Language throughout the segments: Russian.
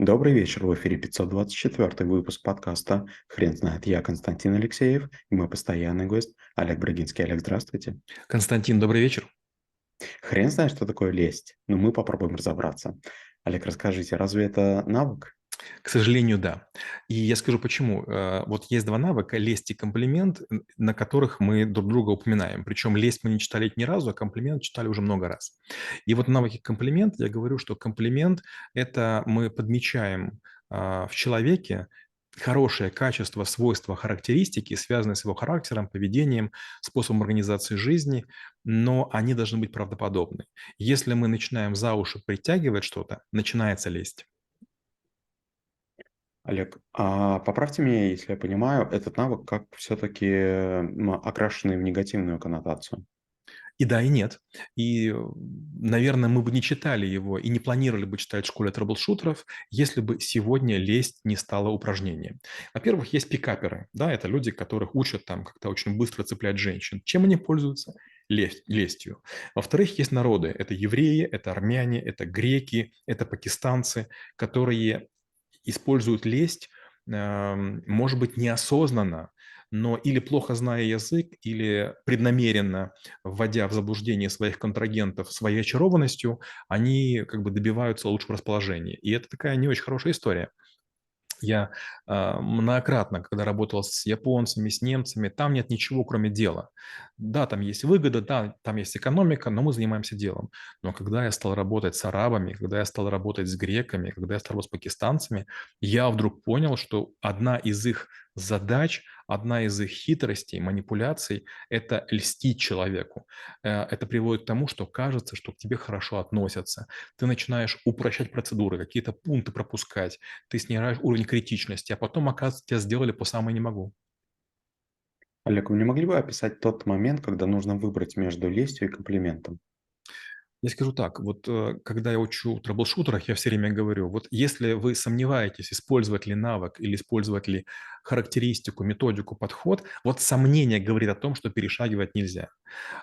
Добрый вечер, в эфире 524 выпуск подкаста «Хрен знает». Я Константин Алексеев и мой постоянный гость Олег Брагинский. Олег, здравствуйте. Константин, добрый вечер. Хрен знает, что такое лесть, но мы попробуем разобраться. Олег, расскажите, разве это навык? К сожалению, да. И я скажу почему. Э, вот есть два навыка– лесть и комплимент, на которых мы друг друга упоминаем. Причем лесть мы не читали ни разу, а комплимент читали уже много раз. И вот навыки комплимент, я говорю, что комплимент – это мы подмечаем а, в человеке хорошее качество, свойства, характеристики, связанные с его характером, поведением, способом организации жизни, но они должны быть правдоподобны. Если мы начинаем за уши притягивать что-то, начинается лесть. Олег, а поправьте меня, если я понимаю, этот навык как все-таки окрашенный в негативную коннотацию. И да, и нет. И, наверное, мы бы не читали его и не планировали бы читать в школе трэблшутеров, если бы сегодня лесть не стала упражнением. Во-первых, есть пикаперы. Да, это люди, которых учат там как-то очень быстро цеплять женщин. Чем они пользуются? Лесть, лестью. Во-вторых, есть народы. Это евреи, это армяне, это греки, это пакистанцы, которые используют лесть, может быть, неосознанно, но или плохо зная язык, или преднамеренно вводя в заблуждение своих контрагентов своей очарованностью, они как бы добиваются лучшего расположения. И это такая не очень хорошая история. Я э, многократно, когда работал с японцами, с немцами, там нет ничего, кроме дела. Да, там есть выгода, да, там есть экономика, но мы занимаемся делом. Но когда я стал работать с арабами, когда я стал работать с греками, когда я стал работать с пакистанцами, я вдруг понял, что одна из их задач, одна из их хитростей, манипуляций – это льстить человеку. Э, это приводит к тому, что кажется, что к тебе хорошо относятся. Ты начинаешь упрощать процедуры, какие-то пункты пропускать, ты снижаешь уровень критичности, а потом, оказывается, тебя сделали по самой не могу. Олег, вы не могли бы описать тот момент, когда нужно выбрать между лестью и комплиментом? Я скажу так, вот э, когда я учу трэблшутерах, я все время говорю, вот если вы сомневаетесь, использовать ли навык или использовать ли характеристику, методику, подход, вот сомнение говорит о том, что перешагивать нельзя.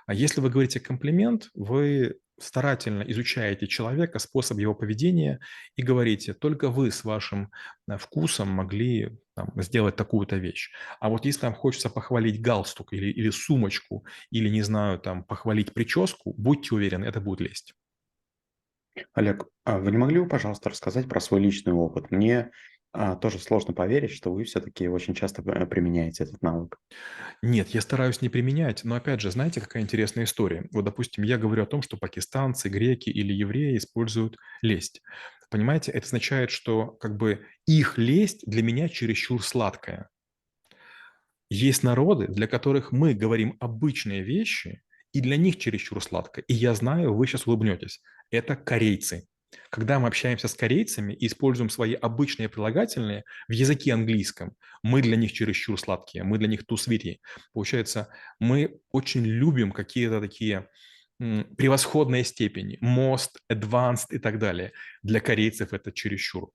А если вы говорите комплимент, вы старательно изучаете человека, способ его поведения и говорите, только вы с вашим э, вкусом могли там, сделать такую-то вещь. А вот если вам хочется похвалить галстук или, или сумочку, или, не знаю, там, похвалить прическу, будьте уверены, это будет лезть. Олег, а вы не могли бы, пожалуйста, рассказать про свой личный опыт? Мне тоже сложно поверить, что вы все-таки очень часто э, применяете этот навык. Нет, я стараюсь не применять, но опять же, знаете, какая интересная история? Вот, допустим, я говорю о том, что пакистанцы, греки или евреи используют лесть. Понимаете, это означает, что как бы их лесть для меня чересчур сладкая. Есть народы, для которых мы говорим обычные вещи, и для них чересчур сладко. И я знаю, вы сейчас улыбнетесь. Это корейцы. Когда мы общаемся с корейцами и используем свои обычные прилагательные в языке английском, мы для них чересчур сладкие, мы для них too sweet. Получается, мы очень любим какие-то такие превосходные степени, most, advanced и так далее. Для корейцев это чересчур.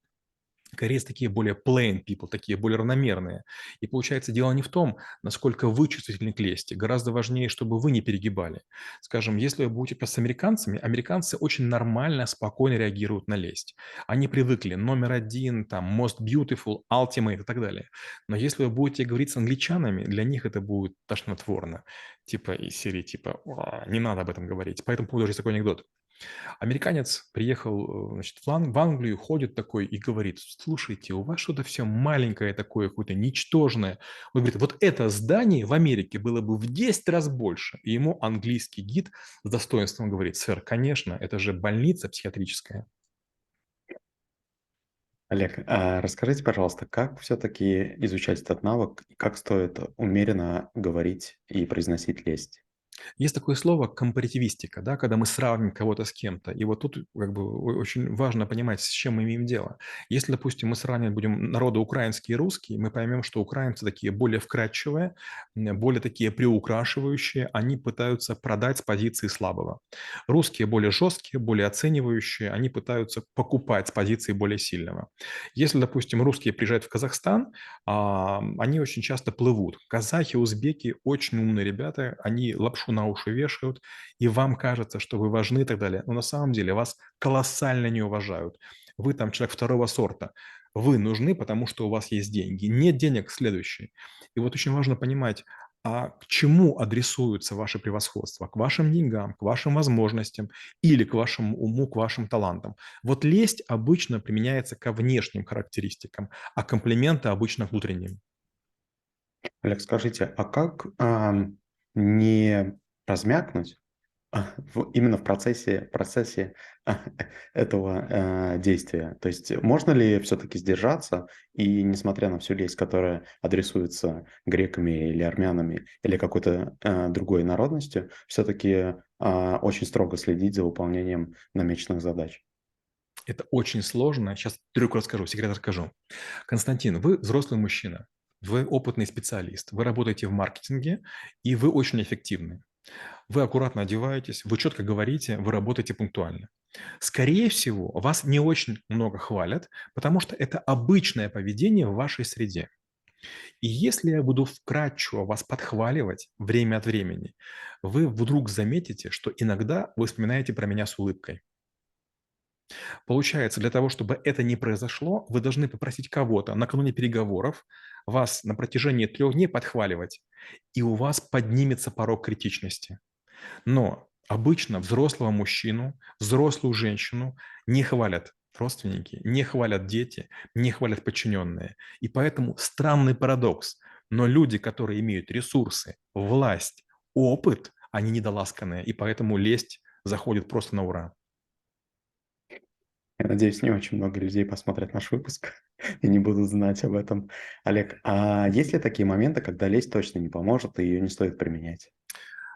Корейцы такие более plain people, такие более равномерные. И получается, дело не в том, насколько вы чувствительны к лести. Гораздо важнее, чтобы вы не перегибали. Скажем, если вы будете с американцами, американцы очень нормально, спокойно реагируют на лесть. Они привыкли номер один, там, most beautiful, ultimate и так далее. Но если вы будете говорить с англичанами, для них это будет тошнотворно. Типа из серии, типа, не надо об этом говорить. Поэтому поводу есть такой анекдот. Американец приехал э, значит, в Англию, ходит такой и говорит, слушайте, у вас что-то все маленькое такое, какое-то ничтожное. Он говорит, вот это здание в Америке было бы в 10 раз больше. И ему английский гид с достоинством говорит, сэр, конечно, это же больница психиатрическая. Олег, а расскажите, пожалуйста, как все-таки изучать этот навык и как стоит умеренно говорить и произносить лесть? Есть такое слово компаративистика, да, когда мы сравниваем кого-то с кем-то. И вот тут как бы очень важно понимать, с чем мы имеем дело. Если, допустим, мы сравнивать будем народы украинские и русские, мы поймем, что украинцы такие более вкрадчивые, более такие приукрашивающие, они пытаются продать с позиции слабого. Русские более жесткие, более оценивающие, они пытаются покупать с позиции более сильного. Если, допустим, русские приезжают в Казахстан, они очень часто плывут. Казахи, узбеки очень умные ребята, они лапшу на уши вешают, и вам кажется, что вы важны и так далее. Но на самом деле вас колоссально не уважают. вы там человек второго сорта. Вы нужны, потому что у вас есть деньги. Нет денег– следующий. И вот очень важно понимать, а к чему адресуются ваши превосходства? К вашим деньгам, к вашим возможностям или к вашему уму, к вашим талантам? Вот лесть обычно применяется ко внешним характеристикам, а комплименты обычно к внутренним. Олег, скажите, а как ам, не размякнуть а, именно в процессе, процессе а, этого а, действия? То есть можно ли все-таки сдержаться и, несмотря на всю лесть, которая адресуется греками или армянами или какой-то а, другой народностью, все-таки а, очень строго следить за выполнением намеченных задач? Это очень сложно. Сейчас трюк расскажу, секрет расскажу. Константин, вы взрослый мужчина, вы опытный специалист, вы работаете в маркетинге, и вы очень эффективны. Вы аккуратно одеваетесь, вы четко говорите, вы работаете пунктуально. Скорее всего, вас не очень много хвалят, потому что это обычное поведение в вашей среде. И если я буду вкратчиво вас подхваливать время от времени, вы вдруг заметите, что иногда вы вспоминаете про меня с улыбкой. Получается, для того, чтобы это не произошло, вы должны попросить кого-то накануне переговоров вас на протяжении трех дней подхваливать, и у вас поднимется порог критичности. Но обычно взрослого мужчину, взрослую женщину не хвалят родственники, не хвалят дети, не хвалят подчиненные. И поэтому странный парадокс. Но люди, которые имеют ресурсы, власть, опыт, они недоласканные, и поэтому лесть заходит просто на ура. Я надеюсь, не очень много людей посмотрят наш выпуск и не будут знать об этом. Олег, а есть ли такие моменты, когда лесть точно не поможет и ее не стоит применять?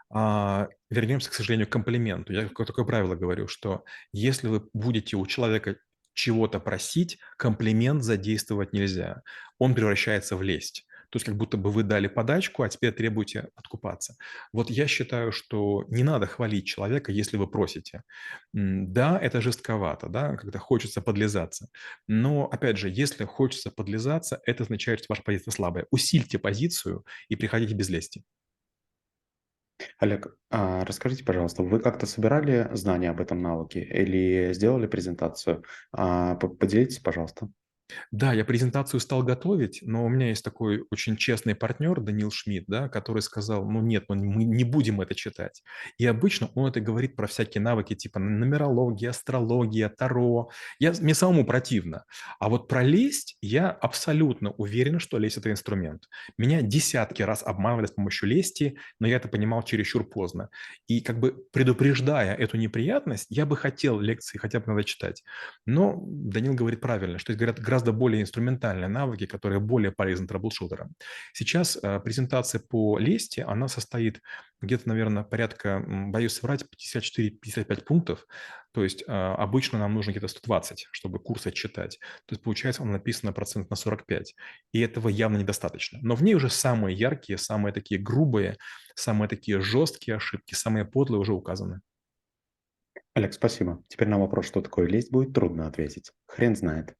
А, вернемся, к сожалению, к комплименту. Я такое правило говорю, что если вы будете у человека чего-то просить, комплимент задействовать нельзя. Он превращается в лесть. То есть как будто бы вы дали подачку, а теперь требуете откупаться. Вот я считаю, что не надо хвалить человека, если вы просите. Да, это жестковато, да, когда хочется подлизаться. Но, опять же, если хочется подлизаться, это означает, что ваша позиция слабая. Усильте позицию и приходите без лести. Олег, а расскажите, пожалуйста, вы как-то собирали знания об этом навыке или сделали презентацию? А, по- Поделитесь, пожалуйста. Да, я презентацию стал готовить, но у меня есть такой очень честный партнер, Данил Шмидт, да, который сказал, ну нет, мы мы не будем это читать. И обычно он это говорит про всякие навыки типа нумерология, астрология, таро. Я, мне самому противно. А вот про лесть я абсолютно уверен, что лесть– это инструмент. Меня десятки раз обманывали с помощью лести, но я это понимал чересчур поздно. И как бы предупреждая эту неприятность, я бы хотел лекции хотя бы надо читать. Но Данил говорит правильно, что говорят, гораздо более инструментальные навыки, которые более полезны трэблшутерам. Сейчас э, презентация по лесте, она состоит где-то, наверное, порядка, боюсь соврать, 54-55 пунктов. То есть э, обычно нам нужно где-то 120, чтобы курс отчитать. То есть получается, она написана процент на 45. И этого явно недостаточно. Но в ней уже самые яркие, самые такие грубые, самые такие жесткие ошибки, самые подлые уже указаны. Олег, спасибо. Теперь на вопрос, что такое лесть, будет трудно ответить. Хрен знает.